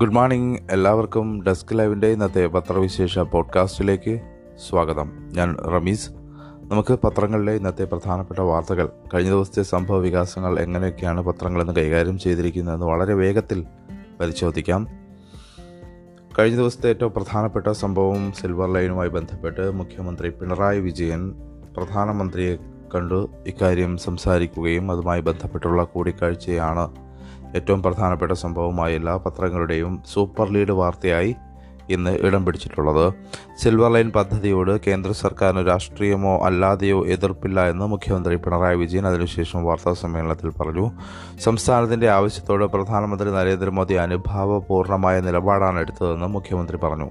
Good morning എല്ലാവർക്കും desk ലൈവിന്റെ ഇന്നത്തെ പത്രവിശേഷ പോഡ്കാസ്റ്റിലേക്ക് സ്വാഗതം. ഞാൻ റമീസ്. നമുക്ക് പത്രങ്ങളിലെ ഇന്നത്തെ പ്രധാനപ്പെട്ട വാർത്തകൾ കഴിഞ്ഞ ദിവസത്തെ സംഭവ വികാസങ്ങൾ എങ്ങനെയൊക്കെയാണ് പത്രങ്ങളെന്ന് കൈകാര്യം ചെയ്തിരിക്കുന്നതെന്ന് വളരെ വേഗത്തിൽ പരിശോധിക്കാം. കഴിഞ്ഞ ദിവസത്തെ ഏറ്റവും പ്രധാനപ്പെട്ട സംഭവം സിൽവർ ലൈനുമായി ബന്ധപ്പെട്ട് മുഖ്യമന്ത്രി പിണറായി വിജയൻ പ്രധാനമന്ത്രിയെ കണ്ടു. ഇക്കാര്യം സംസാരിക്കുകയും അതുമായി ബന്ധപ്പെട്ടുള്ള കൂടിക്കാഴ്ചയാണ് ഏറ്റവും പ്രധാനപ്പെട്ട സംഭവമായ എല്ലാ പത്രങ്ങളുടെയും സൂപ്പർ ലീഡ് വാർത്തയായി ഇന്ന് ഇടം പിടിച്ചിട്ടുള്ളത്. സിൽവർ ലൈൻ പദ്ധതിയോട് കേന്ദ്ര സർക്കാരിന് രാഷ്ട്രീയമോ അല്ലാതെയോ എതിർപ്പില്ല എന്ന് മുഖ്യമന്ത്രി പിണറായി വിജയൻ അതിനുശേഷം വാർത്താ സമ്മേളനത്തിൽ പറഞ്ഞു. സംസ്ഥാനത്തിന്റെ ആവശ്യത്തോട് പ്രധാനമന്ത്രി നരേന്ദ്രമോദി അനുഭാവപൂർണമായ നിലപാടാണ് എടുത്തതെന്ന് മുഖ്യമന്ത്രി പറഞ്ഞു.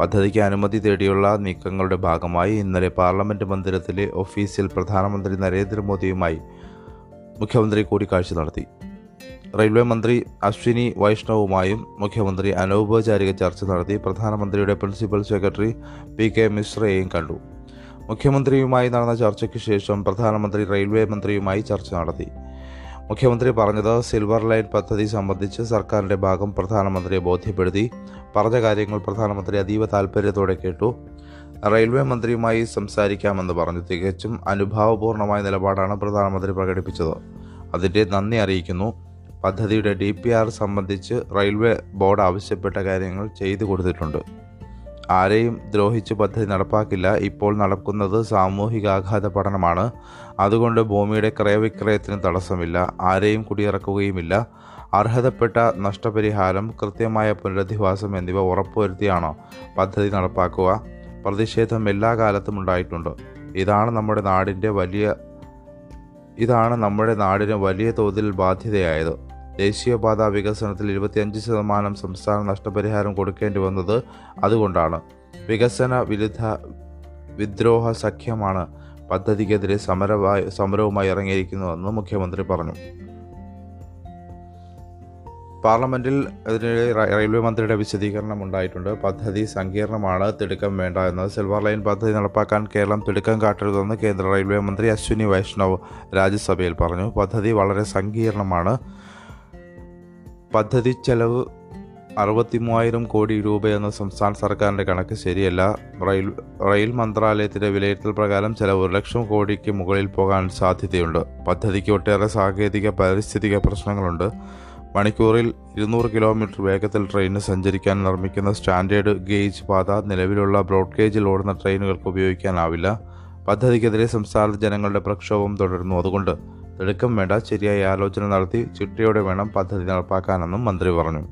പദ്ധതിക്ക് അനുമതി തേടിയുള്ള നീക്കങ്ങളുടെ ഭാഗമായി ഇന്നലെ പാർലമെന്റ് മന്ദിരത്തിലെ ഓഫീസിൽ പ്രധാനമന്ത്രി നരേന്ദ്രമോദിയുമായി മുഖ്യമന്ത്രി കൂടിക്കാഴ്ച നടത്തി. റെയിൽവേ മന്ത്രി അശ്വിനി വൈഷ്ണവുമായും മുഖ്യമന്ത്രി അനൗപചാരിക ചർച്ച നടത്തി പ്രധാനമന്ത്രിയുടെ പ്രിൻസിപ്പൽ സെക്രട്ടറി പി കെ മിശ്രയെയും കണ്ടു. മുഖ്യമന്ത്രിയുമായി നടന്ന ചർച്ചയ്ക്ക് ശേഷം പ്രധാനമന്ത്രി റെയിൽവേ മന്ത്രിയുമായി ചർച്ച നടത്തി. മുഖ്യമന്ത്രി പറഞ്ഞത് സിൽവർ ലൈൻ പദ്ധതി സംബന്ധിച്ച് സർക്കാരിന്റെ ഭാഗം പ്രധാനമന്ത്രിയെ ബോധ്യപ്പെടുത്തി. പറഞ്ഞ കാര്യങ്ങൾ പ്രധാനമന്ത്രി അതീവ താൽപ്പര്യത്തോടെ കേട്ടു. റെയിൽവേ മന്ത്രിയുമായി സംസാരിക്കാമെന്ന് പറഞ്ഞു. തികച്ചും അനുഭാവപൂർണമായ നിലപാടാണ് പ്രധാനമന്ത്രി പ്രകടിപ്പിച്ചത്. അതിന്റെ നന്ദി അറിയിക്കുന്നു. പദ്ധതിയുടെ ഡി പി ആർ സംബന്ധിച്ച് റെയിൽവേ ബോർഡ് ആവശ്യപ്പെട്ട കാര്യങ്ങൾ ചെയ്തു കൊടുത്തിട്ടുണ്ട്. ആരെയും ദ്രോഹിച്ച് പദ്ധതി നടപ്പാക്കില്ല. ഇപ്പോൾ നടക്കുന്നത് സാമൂഹികാഘാത പഠനമാണ്. അതുകൊണ്ട് ഭൂമിയുടെ ക്രയവിക്രയത്തിന് തടസ്സമില്ല. ആരെയും കുടിയിറക്കുകയുമില്ല. അർഹതപ്പെട്ട നഷ്ടപരിഹാരം കൃത്യമായ പുനരധിവാസം എന്നിവ ഉറപ്പുവരുത്തിയാണോ പദ്ധതി നടപ്പാക്കുക? പ്രതിഷേധം എല്ലാ കാലത്തും ഉണ്ടായിട്ടുണ്ട്. ഇതാണ് നമ്മുടെ നാടിന്റെ വലിയ ഇതാണ് നമ്മുടെ നാടിന് വലിയ തോതിൽ ബാധ്യതയായത്. ദേശീയപാത വികസനത്തിൽ ഇരുപത്തിയഞ്ച് ശതമാനം സംസ്ഥാന നഷ്ടപരിഹാരം കൊടുക്കേണ്ടി വന്നത് അതുകൊണ്ടാണ്. വികസന വിരുദ്ധ വിദ്രോഹ സഖ്യമാണ് പദ്ധതിക്കെതിരെ സമരമായി സമരവുമായി ഇറങ്ങിയിരിക്കുന്നതെന്ന് മുഖ്യമന്ത്രി പറഞ്ഞു. പാർലമെന്റിൽ ഇതിനിടെ റെയിൽവേ മന്ത്രിയുടെ വിശദീകരണം ഉണ്ടായിട്ടുണ്ട്. പദ്ധതി സങ്കീർണമാണ് തിടുക്കം വേണ്ട എന്ന് സിൽവർ ലൈൻ പദ്ധതി നടപ്പാക്കാൻ കേരളം തിടുക്കം കാട്ടരുതെന്ന് കേന്ദ്ര റെയിൽവേ മന്ത്രി അശ്വിനി വൈഷ്ണവ് രാജ്യസഭയിൽ പറഞ്ഞു. പദ്ധതി വളരെ സങ്കീർണമാണ്. പദ്ധതി ചെലവ് അറുപത്തി മൂവായിരം കോടി രൂപയെന്ന സംസ്ഥാന സർക്കാരിന്റെ കണക്ക് ശരിയല്ല. റെയിൽ റെയിൽ മന്ത്രാലയത്തിന്റെ വിലയിരുത്തൽ പ്രകാരം ചെലവ് ഒരു ലക്ഷം കോടിക്ക് മുകളിൽ പോകാൻ സാധ്യതയുണ്ട്. പദ്ധതിക്ക് ഒട്ടേറെ സാങ്കേതിക പാരിസ്ഥിതിക പ്രശ്നങ്ങളുണ്ട്. മണിക്കൂറിൽ ഇരുന്നൂറ് കിലോമീറ്റർ വേഗത്തിൽ ട്രെയിനിന് സഞ്ചരിക്കാൻ നിർമ്മിക്കുന്ന സ്റ്റാൻഡേർഡ് ഗേജ് പാത നിലവിലുള്ള ബ്രോഡ് ഗേജിൽ ഓടുന്ന ട്രെയിനുകൾക്ക് ഉപയോഗിക്കാനാവില്ല. പദ്ധതിക്കെതിരെ സംസ്ഥാന ജനങ്ങളുടെ പ്രക്ഷോഭം തുടരുന്നു. അതുകൊണ്ട് തിടുക്കം വേണ്ട ശരിയായ ആലോചന നടത്തി ചിട്ടയോടെ വേണം പദ്ധതി നടപ്പാക്കാനെന്നും മന്ത്രി പറഞ്ഞു.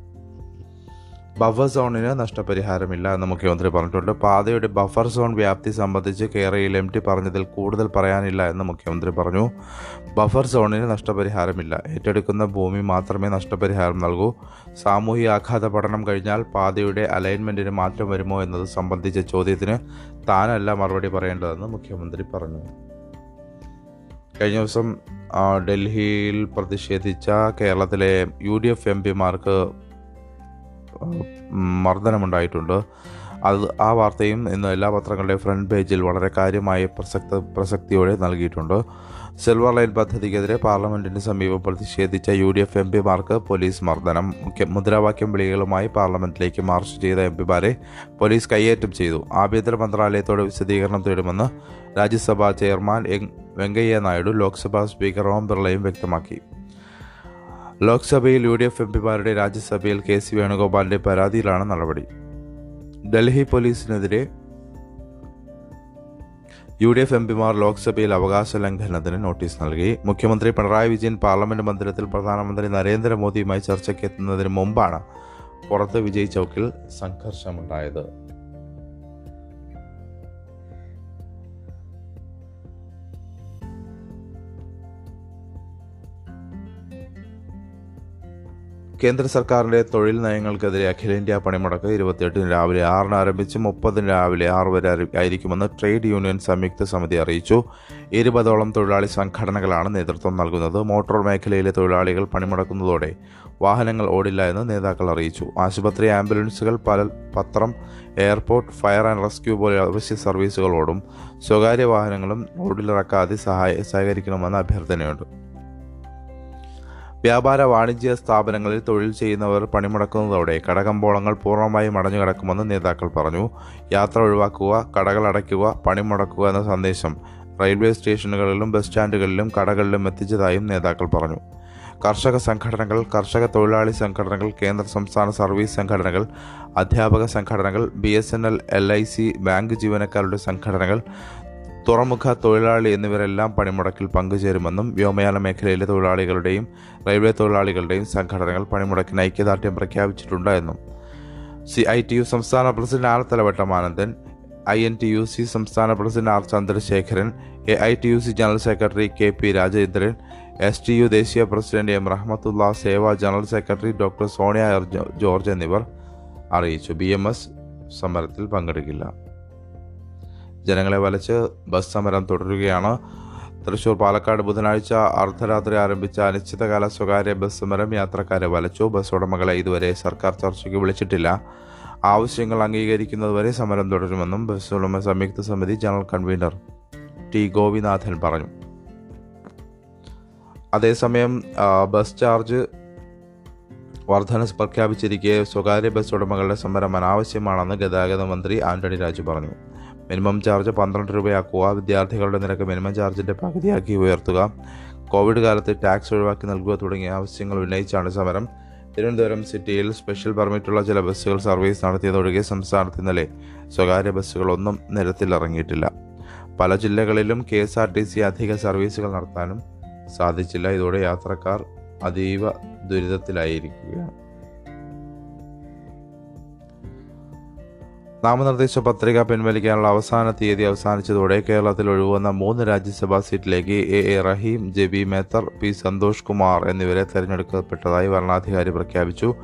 ബഫർ സോണിന് നഷ്ടപരിഹാരമില്ല എന്ന് മുഖ്യമന്ത്രി പറഞ്ഞിട്ടുണ്ട്. പാതയുടെ ബഫർ സോൺ വ്യാപ്തി സംബന്ധിച്ച് കേരളയിൽ എം ടി പറഞ്ഞതിൽ കൂടുതൽ പറയാനില്ല എന്ന് മുഖ്യമന്ത്രി പറഞ്ഞു. ബഫർ സോണിന് നഷ്ടപരിഹാരമില്ല. ഏറ്റെടുക്കുന്ന ഭൂമി മാത്രമേ നഷ്ടപരിഹാരം നൽകൂ. സാമൂഹിക ആഘാത പഠനം കഴിഞ്ഞാൽ പാതയുടെ അലൈൻമെന്റിന് മാറ്റം വരുമോ എന്നത് സംബന്ധിച്ച ചോദ്യത്തിന് താനല്ല മറുപടി പറയേണ്ടതെന്ന് മുഖ്യമന്ത്രി പറഞ്ഞു. കഴിഞ്ഞ ദിവസം ഡൽഹിയിൽ പ്രതിഷേധിച്ച കേരളത്തിലെ യു ഡി എഫ് എം പിമാർക്ക് മർദ്ദനമുണ്ടായിട്ടുണ്ട്. അത് ആ വാർത്തയും ഇന്ന് എല്ലാ പത്രങ്ങളുടെയും ഫ്രണ്ട് പേജിൽ വളരെ കാര്യമായ പ്രസക്ത പ്രസക്തിയോടെ നൽകിയിട്ടുണ്ട്. സിൽവർ ലൈൻ പദ്ധതിക്കെതിരെ പാർലമെന്റിന് സമീപം പ്രതിഷേധിച്ച യു ഡി എഫ് എം പിമാർക്ക് പോലീസ് മർദ്ദനം. മുഖ്യ മുദ്രാവാക്യം വിളികളുമായി പാർലമെന്റിലേക്ക് മാർച്ച് ചെയ്ത എം പിമാരെ പോലീസ് കയ്യേറ്റം ചെയ്തു. ആഭ്യന്തര മന്ത്രാലയത്തോട് വിശദീകരണം തേടുമെന്ന് Rajya Sabha chairman M Venkaiah Naidu Lok Sabha speaker Om ബിർളയും വ്യക്തമാക്കി. ലോക്സഭയിൽ യു ഡി എഫ് എം പിമാരുടെ രാജ്യസഭയിൽ കെ സി വേണുഗോപാലിന്റെ പരാതിയിലാണ് നടപടി. ഡൽഹി പോലീസിനെതിരെ യു ഡി എഫ് എം പിമാർ ലോക്സഭയിൽ അവകാശ ലംഘനത്തിന് നോട്ടീസ് നൽകി. മുഖ്യമന്ത്രി പിണറായി വിജയൻ പാർലമെന്റ് മന്ദിരത്തിൽ പ്രധാനമന്ത്രി നരേന്ദ്രമോദിയുമായി ചർച്ചയ്ക്ക് എത്തുന്നതിന് മുമ്പാണ് പുറത്ത് വിജയ് ചൌക്കിൽ സംഘർഷമുണ്ടായത്. കേന്ദ്ര സർക്കാരിന്റെ തൊഴിൽ നയങ്ങൾക്കെതിരെ അഖിലേന്ത്യാ പണിമുടക്ക് ഇരുപത്തിയെട്ടിന് രാവിലെ ആറിന് ആരംഭിച്ച് മുപ്പതിന് രാവിലെ ആറ് വരെ ആയിരിക്കുമെന്ന് ട്രേഡ് യൂണിയൻ സംയുക്ത സമിതി അറിയിച്ചു. ഇരുപതോളം തൊഴിലാളി സംഘടനകളാണ് നേതൃത്വം നൽകുന്നത്. മോട്ടോർ മേഖലയിലെ തൊഴിലാളികൾ പണിമുടക്കുന്നതോടെ വാഹനങ്ങൾ ഓടില്ല എന്ന് നേതാക്കൾ അറിയിച്ചു. ആശുപത്രി ആംബുലൻസുകൾ പല പത്രം എയർപോർട്ട് ഫയർ ആൻഡ് റെസ്ക്യൂ പോലെ അവശ്യ സർവീസുകളോടും സ്വകാര്യ വാഹനങ്ങളും റോഡിലിറക്കാതെ സഹായ സഹകരിക്കണമെന്ന് അഭ്യർത്ഥനയുണ്ട്. വ്യാപാര വാണിജ്യ സ്ഥാപനങ്ങളിൽ തൊഴിൽ ചെയ്യുന്നവർ പണിമുടക്കുന്നതോടെ കടകമ്പോളങ്ങൾ പൂർണമായും അടഞ്ഞു കിടക്കുമെന്ന് നേതാക്കൾ പറഞ്ഞു. യാത്ര ഒഴിവാക്കുക കടകൾ അടയ്ക്കുക പണിമുടക്കുക എന്ന സന്ദേശം റെയിൽവേ സ്റ്റേഷനുകളിലും ബസ് സ്റ്റാൻഡുകളിലും കടകളിലും എത്തിച്ചതായും നേതാക്കൾ പറഞ്ഞു. കർഷക സംഘടനകൾ കർഷക തൊഴിലാളി സംഘടനകൾ കേന്ദ്ര സംസ്ഥാന സർവീസ് സംഘടനകൾ അധ്യാപക സംഘടനകൾ B S N L L I C bank ജീവനക്കാരുടെ സംഘടനകൾ തുറമുഖ തൊഴിലാളി എന്നിവരെല്ലാം പണിമുടക്കിൽ പങ്കുചേരുമെന്നും വ്യോമയാന മേഖലയിലെ തൊഴിലാളികളുടെയും റെയിൽവേ തൊഴിലാളികളുടെയും സംഘടനകൾ പണിമുടക്കിന് ഐക്യദാർഢ്യം പ്രഖ്യാപിച്ചിട്ടുണ്ട് എന്നും സി ഐ ടി യു സംസ്ഥാന president R Thalavattam Anandan I N T U C സംസ്ഥാന president R Chandrasekharan A I T U C general secretary K P Rajendran S T U ദേശീയ പ്രസിഡന്റ് എം റഹ്മത്തുള്ള സേവ general secretary doctor Sonia George എന്നിവർ അറിയിച്ചു. B M S സമരത്തിൽ പങ്കെടുക്കില്ല. ജനങ്ങളെ വലച്ച് bus സമരം തുടരുകയാണ്. തൃശൂർ പാലക്കാട് ബുധനാഴ്ച അർദ്ധരാത്രി ആരംഭിച്ച അനിശ്ചിതകാല സ്വകാര്യ ബസ് സമരം യാത്രക്കാരെ വലച്ചു. ബസ് ഉടമകളെ ഇതുവരെ സർക്കാർ ചർച്ചയ്ക്ക് വിളിച്ചിട്ടില്ല. ആവശ്യങ്ങൾ അംഗീകരിക്കുന്നതുവരെ സമരം തുടരുമെന്നും ബസ് ഉടമ സംയുക്ത സമിതി ജനറൽ കൺവീനർ ടി ഗോപിനാഥൻ പറഞ്ഞു. അതേസമയം ബസ് ചാർജ് വർധന പ്രഖ്യാപിച്ചിരിക്കെ സ്വകാര്യ ബസ് ഉടമകളുടെ സമരം അനാവശ്യമാണെന്ന് ഗതാഗത മന്ത്രി ആന്റണി രാജു പറഞ്ഞു. മിനിമം ചാർജ് പന്ത്രണ്ട് രൂപയാക്കുക. വിദ്യാർത്ഥികളുടെ നിരക്ക് മിനിമം ചാർജിന്റെ പകുതിയാക്കി ഉയർത്തുക. കോവിഡ് കാലത്ത് ടാക്സ് ഒഴിവാക്കി നൽകുക തുടങ്ങിയ ആവശ്യങ്ങൾ ഉന്നയിച്ചാണ് സമരം. തിരുവനന്തപുരം സിറ്റിയിൽ സ്പെഷ്യൽ പെർമിറ്റുള്ള ചില ബസ്സുകൾ സർവീസ് നടത്തിയതൊഴികെ സംസ്ഥാനത്ത് ഇന്നലെ സ്വകാര്യ ബസ്സുകളൊന്നും നിരത്തിലിറങ്ങിയിട്ടില്ല പല ജില്ലകളിലും K S R T C അധിക സർവീസുകൾ നടത്താനും സാധിച്ചില്ല. ഇതോടെ യാത്രക്കാർ അതീവ ദുരിതത്തിലായിരിക്കുകയാണ്. നാമനിർദ്ദേശ പത്രിക പിൻവലിക്കാനുള്ള അവസാന തീയതി അവസാനിച്ചതോടെ കേരളത്തിൽ ഒഴിവുവന്ന മൂന്ന് രാജ്യസഭാ സീറ്റിലേക്ക് A A Rahim J B Mather P Santhosh Kumar എന്നിവരെ തെരഞ്ഞെടുക്കപ്പെട്ടതായി വരണാധികാരി പ്രഖ്യാപിച്ചു.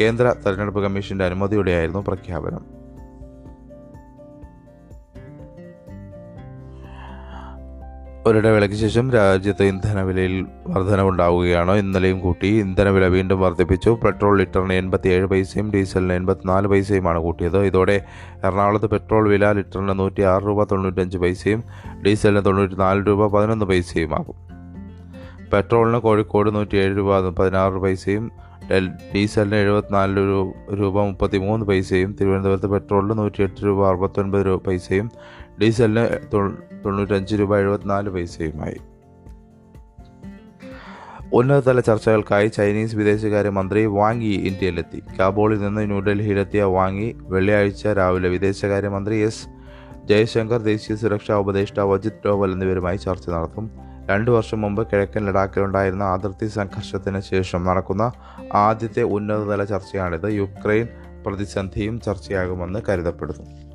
കേന്ദ്ര തെരഞ്ഞെടുപ്പ് കമ്മീഷന്റെ അനുമതിയോടെയായിരുന്നു പ്രഖ്യാപനം. ഒരിടവേളയ്ക്ക് ശേഷം രാജ്യത്ത് ഇന്ധനവിലയിൽ വർധനവുണ്ടാവുകയാണ്? ഇന്നലെയും കൂട്ടി ഇന്ധനവില വീണ്ടും വർദ്ധിപ്പിച്ചു. പെട്രോൾ ലിറ്ററിന് എൺപത്തിയേഴ് പൈസയും ഡീസലിന് എൺപത്തിനാല് പൈസയുമാണ് കൂട്ടിയത്. ഇതോടെ എറണാകുളത്ത് പെട്രോൾ വില ലിറ്ററിന് നൂറ്റി ആറ് രൂപ തൊണ്ണൂറ്റഞ്ച് പൈസയും ഡീസലിന് തൊണ്ണൂറ്റി നാല് രൂപ പതിനൊന്ന് പൈസയുമാകും. പെട്രോളിന് കോഴിക്കോട് നൂറ്റിയേഴ് രൂപ പതിനാറ് പൈസയും ഡീസലിന് എഴുപത്തിനാല് രൂപ മുപ്പത്തി മൂന്ന് പൈസയും തിരുവനന്തപുരത്ത് പെട്രോളിന് നൂറ്റിയെട്ട് രൂപ അറുപത്തൊൻപത് രൂപ പൈസയും ഡീസലിന് തൊണ്ണൂറ്റഞ്ച് രൂപ എഴുപത്തിനാല് പൈസയുമായി. ഉന്നതതല ചർച്ചകൾക്കായി ചൈനീസ് വിദേശകാര്യ മന്ത്രി വാങ് യി ഇന്ത്യയിലെത്തി. കാബൂളിൽ നിന്ന് ന്യൂഡൽഹിയിലെത്തിയ വാങ് യി വെള്ളിയാഴ്ച രാവിലെ വിദേശകാര്യമന്ത്രി എസ് ജയശങ്കർ ദേശീയ സുരക്ഷാ ഉപദേഷ്ടാവ് അജിത് ഡോവൽ എന്നിവരുമായി ചർച്ച നടത്തും. രണ്ടു വർഷം മുമ്പ് കിഴക്കൻ ലഡാക്കിലുണ്ടായിരുന്ന അതിർത്തി സംഘർഷത്തിന് ശേഷം നടക്കുന്ന ആദ്യത്തെ ഉന്നതതല ചർച്ചയാണിത്. യുക്രൈൻ പ്രതിസന്ധിയും ചർച്ചയാകുമെന്ന് കരുതപ്പെടുന്നു.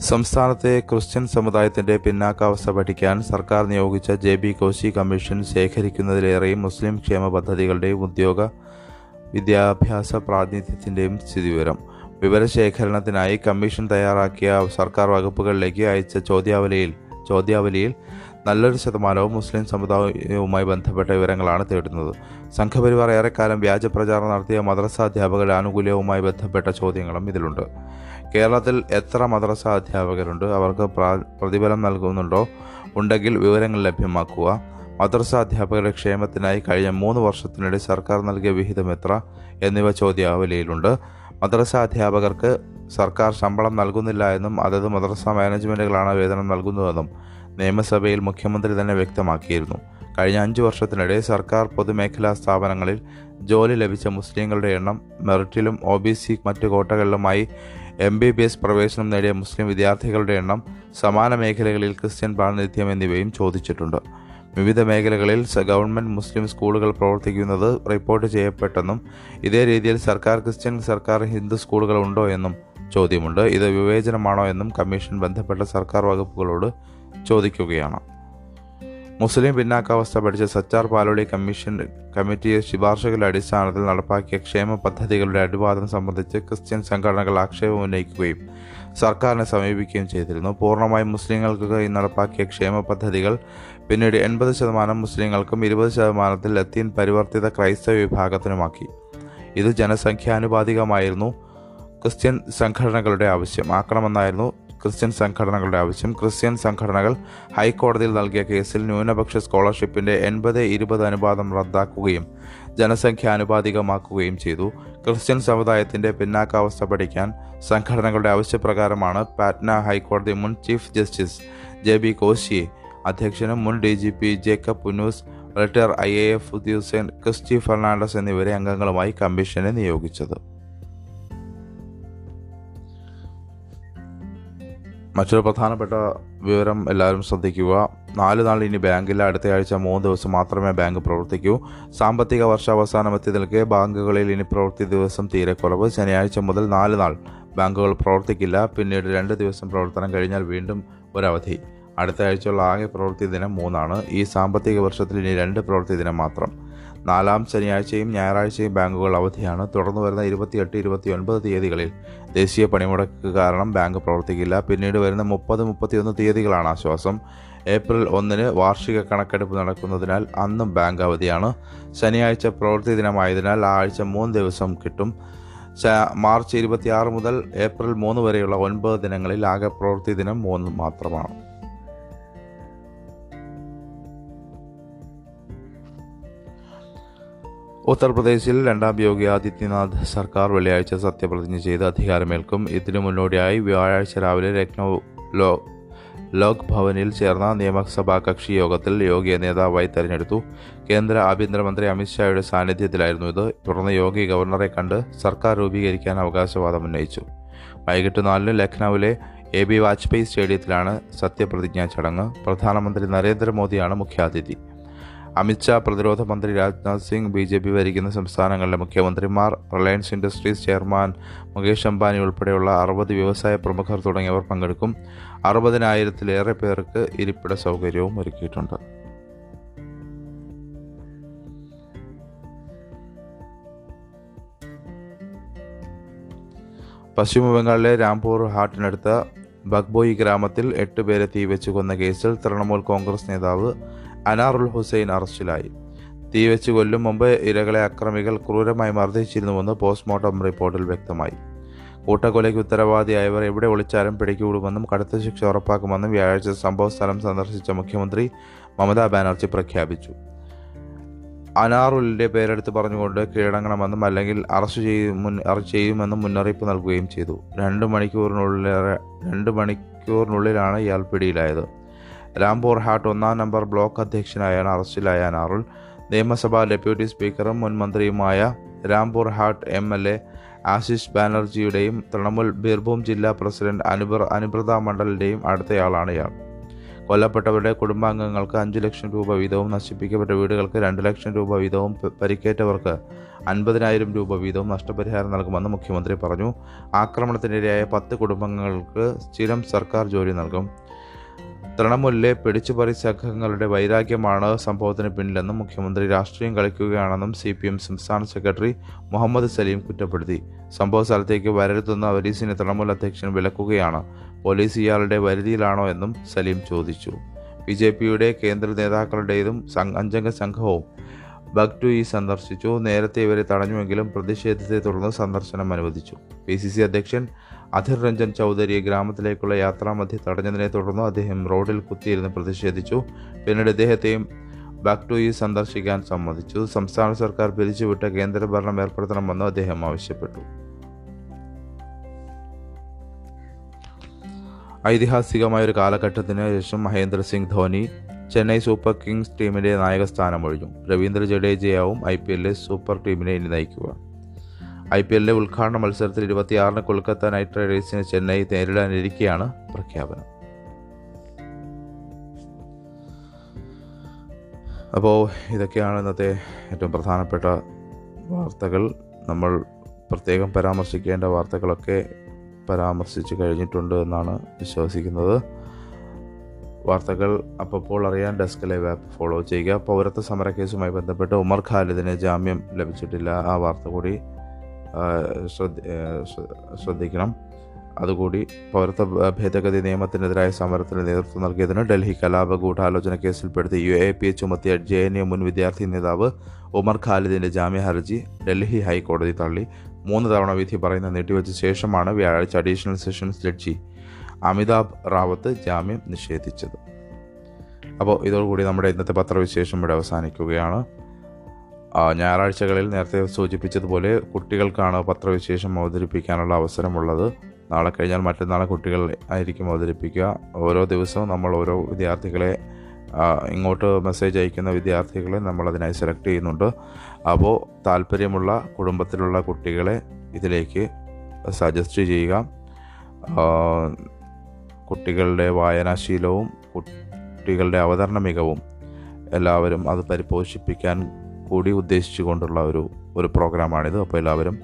സംസ്ഥാനത്തെ ക്രിസ്ത്യൻ സമുദായത്തിന്റെ പിന്നാക്കാവസ്ഥ പഠിക്കാൻ സർക്കാർ നിയോഗിച്ച ജെ ബി കോശി കമ്മീഷൻ ശേഖരിക്കുന്നതിലേറെയും മുസ്ലിം ക്ഷേമ പദ്ധതികളുടെയും ഉദ്യോഗ വിദ്യാഭ്യാസ പ്രാതിനിധ്യത്തിന്റെയും സ്ഥിതിവിവരം. വിവരശേഖരണത്തിനായി കമ്മീഷൻ തയ്യാറാക്കിയ സർക്കാർ വകുപ്പുകളിലേക്ക് അയച്ച ചോദ്യാവലിയിൽ ചോദ്യാവലിയിൽ നല്ലൊരു ശതമാനവും മുസ്ലിം സമുദായവുമായി ബന്ധപ്പെട്ട വിവരങ്ങളാണ് തേടുന്നത്. സംഘപരിവാർ ഏറെക്കാലം വ്യാജ പ്രചാരണം നടത്തിയ മദ്രസ അധ്യാപകരുടെ ആനുകൂല്യവുമായി ബന്ധപ്പെട്ട ചോദ്യങ്ങളും ഇതിലുണ്ട്. കേരളത്തിൽ എത്ര മദ്രസ അധ്യാപകരുണ്ട്? അവർക്ക് പ്രതിഫലം നൽകുന്നുണ്ടോ? ഉണ്ടെങ്കിൽ വിവരങ്ങൾ ലഭ്യമാക്കുക. മദ്രസ അധ്യാപകരുടെ ക്ഷേമത്തിനായി കഴിഞ്ഞ മൂന്ന് വർഷത്തിനിടെ സർക്കാർ നൽകിയ വിഹിതം എത്ര? എന്നിവ ചോദ്യാവലിയിലുണ്ട്. മദ്രസ അധ്യാപകർക്ക് സർക്കാർ ശമ്പളം നൽകുന്നില്ല എന്നും അതത് മദ്രസ മാനേജ്മെന്റുകളാണ് വേതനം നൽകുന്നതെന്നും നിയമസഭയിൽ മുഖ്യമന്ത്രി തന്നെ വ്യക്തമാക്കിയിരുന്നു. കഴിഞ്ഞ അഞ്ച് വർഷത്തിനിടെ സർക്കാർ പൊതുമേഖലാ സ്ഥാപനങ്ങളിൽ ജോലി ലഭിച്ച മുസ്ലിങ്ങളുടെ എണ്ണം മെറിറ്റിലും ഒ ബി സി മറ്റു കോട്ടകളിലുമായി എം ബി ബി എസ് പ്രവേശനം നേടിയ മുസ്ലിം വിദ്യാർത്ഥികളുടെ എണ്ണം സമാന മേഖലകളിൽ ക്രിസ്ത്യൻ പ്രാതിനിധ്യം എന്നിവയും ചോദിച്ചിട്ടുണ്ട്. വിവിധ മേഖലകളിൽ ഗവൺമെന്റ് മുസ്ലിം സ്കൂളുകൾ പ്രവർത്തിക്കുന്നത് റിപ്പോർട്ട് ചെയ്യപ്പെട്ടെന്നും ഇതേ രീതിയിൽ സർക്കാർ ക്രിസ്ത്യൻ സർക്കാർ ഹിന്ദു സ്കൂളുകൾ ഉണ്ടോ എന്നും ചോദ്യമുണ്ട്. ഇത് വിവേചനമാണോ എന്നും കമ്മീഷൻ ബന്ധപ്പെട്ട സർക്കാർ വകുപ്പുകളോട് ചോദിക്കുകയാണ്. മുസ്ലിം പിന്നാക്കാവസ്ഥ പഠിച്ച സച്ചാർ പാലോളി കമ്മീഷൻ കമ്മിറ്റി ശുപാർശകളുടെ അടിസ്ഥാനത്തിൽ നടപ്പാക്കിയ ക്ഷേമ പദ്ധതികളുടെ അടിവാദം സംബന്ധിച്ച് ക്രിസ്ത്യൻ സംഘടനകൾ ആക്ഷേപം ഉന്നയിക്കുകയും സർക്കാരിനെ സമീപിക്കുകയും ചെയ്തിരുന്നു. പൂർണമായും മുസ്ലിങ്ങൾക്ക് നടപ്പാക്കിയ ക്ഷേമ പദ്ധതികൾ പിന്നീട് എൺപത് ശതമാനം മുസ്ലിങ്ങൾക്കും ഇരുപത് ശതമാനത്തിൽ ലത്തീൻ പരിവർത്തിത ക്രൈസ്തവ വിഭാഗത്തിനുമാക്കി. ഇത് ജനസംഖ്യാനുപാതികമായിരുന്നു ക്രിസ്ത്യൻ സംഘടനകളുടെ ആവശ്യം. ആക്കണമെന്നായിരുന്നു ക്രിസ്ത്യൻ സംഘടനകളുടെ ആവശ്യം. ക്രിസ്ത്യൻ സംഘടനകൾ ഹൈക്കോടതിയിൽ നൽകിയ കേസിൽ ന്യൂനപക്ഷ സ്കോളർഷിപ്പിന്റെ എൺപത് ഇരുപത് അനുപാതം റദ്ദാക്കുകയും ജനസംഖ്യ ആനുപാതികമാക്കുകയും ചെയ്തു. ക്രിസ്ത്യൻ സമുദായത്തിന്റെ പിന്നാക്കാവസ്ഥ പഠിക്കാൻ സംഘടനകളുടെ ആവശ്യപ്രകാരമാണ് പാറ്റ്ന ഹൈക്കോടതി മുൻ ചീഫ് ജസ്റ്റിസ് ജെ ബി കോശിയെ അധ്യക്ഷനും മുൻ D G P Jacob Punoose retire I A F ഉദ്യോഗസ്ഥൻ ക്രിസ്റ്റി ഫെർണാണ്ടസ് എന്നിവരെ അംഗങ്ങളുമായി കമ്മീഷനെ നിയോഗിച്ചത്. മറ്റൊരു പ്രധാനപ്പെട്ട വിവരം എല്ലാവരും ശ്രദ്ധിക്കുക. നാല് നാൾ ഇനി ബാങ്കില്ല. അടുത്ത ആഴ്ച മൂന്ന് ദിവസം മാത്രമേ ബാങ്ക് പ്രവർത്തിക്കൂ. സാമ്പത്തിക വർഷാവസാനം എത്തി നിൽക്കെ ബാങ്കുകളിൽ ഇനി പ്രവൃത്തി ദിവസം തീരെ കുറവ്. ശനിയാഴ്ച മുതൽ നാല് നാൾ ബാങ്കുകൾ പ്രവർത്തിക്കില്ല. പിന്നീട് രണ്ട് ദിവസം പ്രവർത്തനം കഴിഞ്ഞാൽ വീണ്ടും ഒരവധി. അടുത്ത ആഴ്ചയുള്ള ആകെ പ്രവൃത്തി ദിനം മൂന്നാണ്. ഈ സാമ്പത്തിക വർഷത്തിൽ ഇനി രണ്ട് പ്രവൃത്തി ദിനം മാത്രം. നാലാം ശനിയാഴ്ചയും ഞായറാഴ്ചയും ബാങ്കുകൾ അവധിയാണ്. തുടർന്ന് വരുന്ന ഇരുപത്തിയെട്ട് ഇരുപത്തി ഒൻപത് തീയതികളിൽ ദേശീയ പണിമുടക്ക് കാരണം ബാങ്ക് പ്രവർത്തിക്കില്ല. പിന്നീട് വരുന്ന മുപ്പത് മുപ്പത്തിയൊന്ന് തീയതികളാണ് ആശ്വാസം. ഏപ്രിൽ ഒന്നിന് വാർഷിക കണക്കെടുപ്പ് നടക്കുന്നതിനാൽ അന്നും ബാങ്ക് അവധിയാണ്. ശനിയാഴ്ച പ്രവൃത്തി ദിനമായതിനാൽ ആ ആഴ്ച മൂന്ന് ദിവസം കിട്ടും. മാർച്ച് ഇരുപത്തിയാറ് മുതൽ ഏപ്രിൽ മൂന്ന് വരെയുള്ള ഒൻപത് ദിനങ്ങളിൽ ആകെ പ്രവൃത്തി ദിനം മൂന്ന് മാത്രമാണ്. ഉത്തർപ്രദേശിൽ രണ്ടാം യോഗി ആദിത്യനാഥ് സർക്കാർ വെള്ളിയാഴ്ച സത്യപ്രതിജ്ഞ ചെയ്ത് അധികാരമേൽക്കും. ഇതിനു മുന്നോടിയായി വ്യാഴാഴ്ച രാവിലെ ലക്നൗ ലോ ലോക് ഭവനിൽ ചേർന്ന നിയമസഭാ കക്ഷി യോഗത്തിൽ യോഗിയെ നേതാവായി തെരഞ്ഞെടുത്തു. കേന്ദ്ര ആഭ്യന്തരമന്ത്രി അമിത്ഷായുടെ സാന്നിധ്യത്തിലായിരുന്നു ഇത്. തുടർന്ന് യോഗി ഗവർണറെ കണ്ട് സർക്കാർ രൂപീകരിക്കാൻ അവകാശവാദം ഉന്നയിച്ചു. വൈകിട്ട് നാലിന് ലക്നൌവിലെ എ ബി വാജ്പേയി സ്റ്റേഡിയത്തിലാണ് സത്യപ്രതിജ്ഞാ ചടങ്ങ്. പ്രധാനമന്ത്രി നരേന്ദ്രമോദിയാണ് മുഖ്യാതിഥി. അമിത്ഷാ പ്രതിരോധ മന്ത്രി Rajnath Singh B J P ഭരിക്കുന്ന സംസ്ഥാനങ്ങളിലെ മുഖ്യമന്ത്രിമാർ Reliance industries chairman Mukesh Ambani ഉൾപ്പെടെയുള്ള അറുപത് വ്യവസായ പ്രമുഖർ തുടങ്ങിയവർ പങ്കെടുക്കും. അറുപതിനായിരത്തിലേറെ പേർക്ക് ഇരിപ്പിട സൗകര്യവും ഒരുക്കിയിട്ടുണ്ട്. പശ്ചിമബംഗാളിലെ രാംപൂർ ഹാട്ടിനടുത്ത ബഗ്ബോയി ഗ്രാമത്തിൽ എട്ട് പേരെ തീവെച്ച് കൊന്ന കേസിൽ തൃണമൂൽ കോൺഗ്രസ് നേതാവ് അനാറുൽ ഹുസൈൻ അറസ്റ്റിലായി. തീവെച്ച് കൊല്ലും മുമ്പ് ഇരകളെ അക്രമികൾ ക്രൂരമായി മർദ്ദിച്ചിരുന്നുവെന്ന് പോസ്റ്റ്മോർട്ടം റിപ്പോർട്ടിൽ വ്യക്തമായി. കൂട്ടക്കൊലയ്ക്ക് ഉത്തരവാദിയായവർ എവിടെ ഒളിച്ചാലും പിടികൂടുമെന്നും കടുത്ത ശിക്ഷ ഉറപ്പാക്കുമെന്നും വ്യാഴാഴ്ച സംഭവസ്ഥലം സന്ദർശിച്ച മുഖ്യമന്ത്രി മമതാ ബാനർജി പ്രഖ്യാപിച്ചു. അനാറുലിന്റെ പേരെടുത്ത് പറഞ്ഞുകൊണ്ട് കീഴടങ്ങണമെന്നും അല്ലെങ്കിൽ അറസ്റ്റ് ചെയ്യും അറസ്റ്റ് ചെയ്യുമെന്നും മുന്നറിയിപ്പ് നൽകുകയും ചെയ്തു. രണ്ട് മണിക്കൂറിനുള്ളിൽ രണ്ട് മണിക്കൂറിനുള്ളിലാണ് ഇയാൾ പിടിയിലായത്. രാംപൂർ ഹാട്ട് ഒന്നാം നമ്പർ ബ്ലോക്ക് അധ്യക്ഷനായാണ് അറസ്റ്റിലായ അനാറുൽ നിയമസഭാ ഡെപ്യൂട്ടി സ്പീക്കറും മുൻ മന്ത്രിയുമായ Rampur Hat M L A Ashish ബാനർജിയുടെയും Trinamool Birbhum ജില്ലാ പ്രസിഡന്റ് അനുബ്ര അനുബ്രത മണ്ഡലിന്റെയും അടുത്തയാളാണ് ഇയാൾ. കൊല്ലപ്പെട്ടവരുടെ കുടുംബാംഗങ്ങൾക്ക് അഞ്ച് ലക്ഷം രൂപ വീതവും നശിപ്പിക്കപ്പെട്ട വീടുകൾക്ക് രണ്ട് ലക്ഷം രൂപ വീതവും പരിക്കേറ്റവർക്ക് അൻപതിനായിരം രൂപ വീതവും നഷ്ടപരിഹാരം നൽകുമെന്ന് മുഖ്യമന്ത്രി പറഞ്ഞു. ആക്രമണത്തിനിരയായ പത്ത് കുടുംബങ്ങൾക്ക് സ്ഥിരം സർക്കാർ ജോലി നൽകും. തൃണമൂലിലെ പിടിച്ചുപറി സംഘങ്ങളുടെ വൈരാഗ്യമാണ് സംഭവത്തിന് പിന്നിലെന്നും മുഖ്യമന്ത്രി രാഷ്ട്രീയം കളിക്കുകയാണെന്നും സി പി എം സംസ്ഥാന സെക്രട്ടറി മുഹമ്മദ് സലീം കുറ്റപ്പെടുത്തി. സംഭവ സ്ഥലത്തേക്ക് വരരുതെന്ന പോലീസിനെ തൃണമൂൽ അധ്യക്ഷൻ വിലക്കുകയാണ്. പോലീസ് ഇയാളുടെ വരുതിയിലാണോ എന്നും സലീം ചോദിച്ചു. ബി ജെ പിയുടെ കേന്ദ്ര നേതാക്കളുടേതും അഞ്ചംഗ സംഘവും ബഗ്ടുയി സന്ദർശിച്ചു. നേരത്തെ ഇവരെ തടഞ്ഞുവെങ്കിലും പ്രതിഷേധത്തെ തുടർന്ന് സന്ദർശനം അനുവദിച്ചു. പി സി സി അധ്യക്ഷൻ അധിർ രഞ്ജൻ ചൗധരി ഗ്രാമത്തിലേക്കുള്ള യാത്രാമധ്യ തടഞ്ഞതിനെ തുടർന്ന് അദ്ദേഹം റോഡിൽ കുത്തിയിരുന്ന് പ്രതിഷേധിച്ചു. പിന്നീട് ഇദ്ദേഹത്തെയും ബാക്ടോയി സന്ദർശിക്കാൻ സമ്മതിച്ചു. സംസ്ഥാന സർക്കാർ പിരിച്ചുവിട്ട കേന്ദ്രഭരണം ഏർപ്പെടുത്തണമെന്ന് അദ്ദേഹം ആവശ്യപ്പെട്ടു. ഐതിഹാസികമായ ഒരു കാലഘട്ടത്തിന് ശേഷം മഹേന്ദ്ര സിംഗ് ധോനി ചെന്നൈ സൂപ്പർ കിങ്സ് ടീമിന്റെ നായകസ്ഥാനം ഒഴിഞ്ഞു രവീന്ദ്ര ജഡേജയാവും ഐ പി എല്ലിലെ സൂപ്പർ ടീമിനെ ഇനി നയിക്കുക. ഐ പി എല്ലിലെ ഉദ്ഘാടന മത്സരത്തിൽ ഇരുപത്തിയാറിന് കൊൽക്കത്ത നൈറ്റ് റൈഡേഴ്സിനെ ചെന്നൈ നേരിടാനിരിക്കെയാണ് പ്രഖ്യാപനം. അപ്പോൾ ഇതൊക്കെയാണ് ഇന്നത്തെ ഏറ്റവും പ്രധാനപ്പെട്ട വാർത്തകൾ. നമ്മൾ പ്രത്യേകം പരാമർശിക്കേണ്ട വാർത്തകളൊക്കെ പരാമർശിച്ച് കഴിഞ്ഞിട്ടുണ്ട് എന്നാണ് വിശ്വസിക്കുന്നത്. വാർത്തകൾ അപ്പോൾ അറിയാൻ ഡെസ്ക് ലൈവ് ആപ്പ് ഫോളോ ചെയ്യുക. പൗരത്വ സമര കേസുമായി ബന്ധപ്പെട്ട് ഉമർ ഖാലിദിന് ജാമ്യം ലഭിച്ചിട്ടില്ല. ആ വാർത്ത കൂടി ശ്രദ്ധിക്കണം. അതുകൂടി പൗരത്വ ഭേദഗതി നിയമത്തിനെതിരായ സമരത്തിന് നേതൃത്വം നൽകിയതിന് ഡൽഹി കലാപ ഗൂഢാലോചന കേസിൽപ്പെടുത്തി യു എ പി ചുമത്തിയ ജെ എൻ യു മുൻ വിദ്യാർത്ഥി നേതാവ് ഉമർ ഖാലിദിന്റെ ജാമ്യ ഹർജി ഡൽഹി ഹൈക്കോടതി തള്ളി. മൂന്ന് തവണ വിധി പറയുന്ന നീട്ടിവെച്ച ശേഷമാണ് വ്യാഴാഴ്ച additional sessions judge Amitabh Rawat ജാമ്യം നിഷേധിച്ചത്. അപ്പോൾ ഇതോടുകൂടി നമ്മുടെ ഇന്നത്തെ പത്രവിശേഷം ഇവിടെ അവസാനിക്കുകയാണ്. ഞായറാഴ്ചകളിൽ നേരത്തെ സൂചിപ്പിച്ചതുപോലെ കുട്ടികൾക്കാണ് പത്രവിശേഷം അവതരിപ്പിക്കാനുള്ള അവസരമുള്ളത്. നാളെ കഴിഞ്ഞാൽ മറ്റന്നാളെ കുട്ടികൾ ആയിരിക്കും അവതരിപ്പിക്കുക. ഓരോ ദിവസവും നമ്മൾ ഓരോ വിദ്യാർത്ഥികളെ ഇങ്ങോട്ട് മെസ്സേജ് അയക്കുന്ന വിദ്യാർത്ഥികളെ നമ്മൾ അതിനായി സെലക്ട് ചെയ്യുന്നുണ്ട്. അപ്പോൾ താല്പര്യമുള്ള കുടുംബത്തിലുള്ള കുട്ടികളെ ഇതിലേക്ക് സജസ്റ്റ് ചെയ്യുക. കുട്ടികളുടെ വായനാശീലവും കുട്ടികളുടെ അവതരണ മികവും എല്ലാവരും അത് പരിപോഷിപ്പിക്കാൻ കൂടി ഉദ്ദേശിച്ചുകൊണ്ടുള്ള ഒരു ഒരു പ്രോഗ്രാമാണിത്. അപ്പോൾ എല്ലാവരും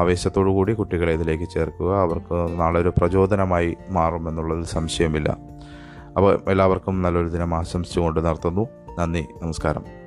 ആവേശത്തോടു കൂടി കുട്ടികളെ ഇതിലേക്ക് ചേർക്കുക. അവർക്ക് നാളെ ഒരു പ്രചോദനമായി മാറുമെന്നുള്ളതിൽ സംശയമില്ല. അപ്പോൾ എല്ലാവർക്കും നല്ലൊരു ദിനം ആശംസിച്ചുകൊണ്ട് നടത്തുന്നു നന്ദി നമസ്കാരം.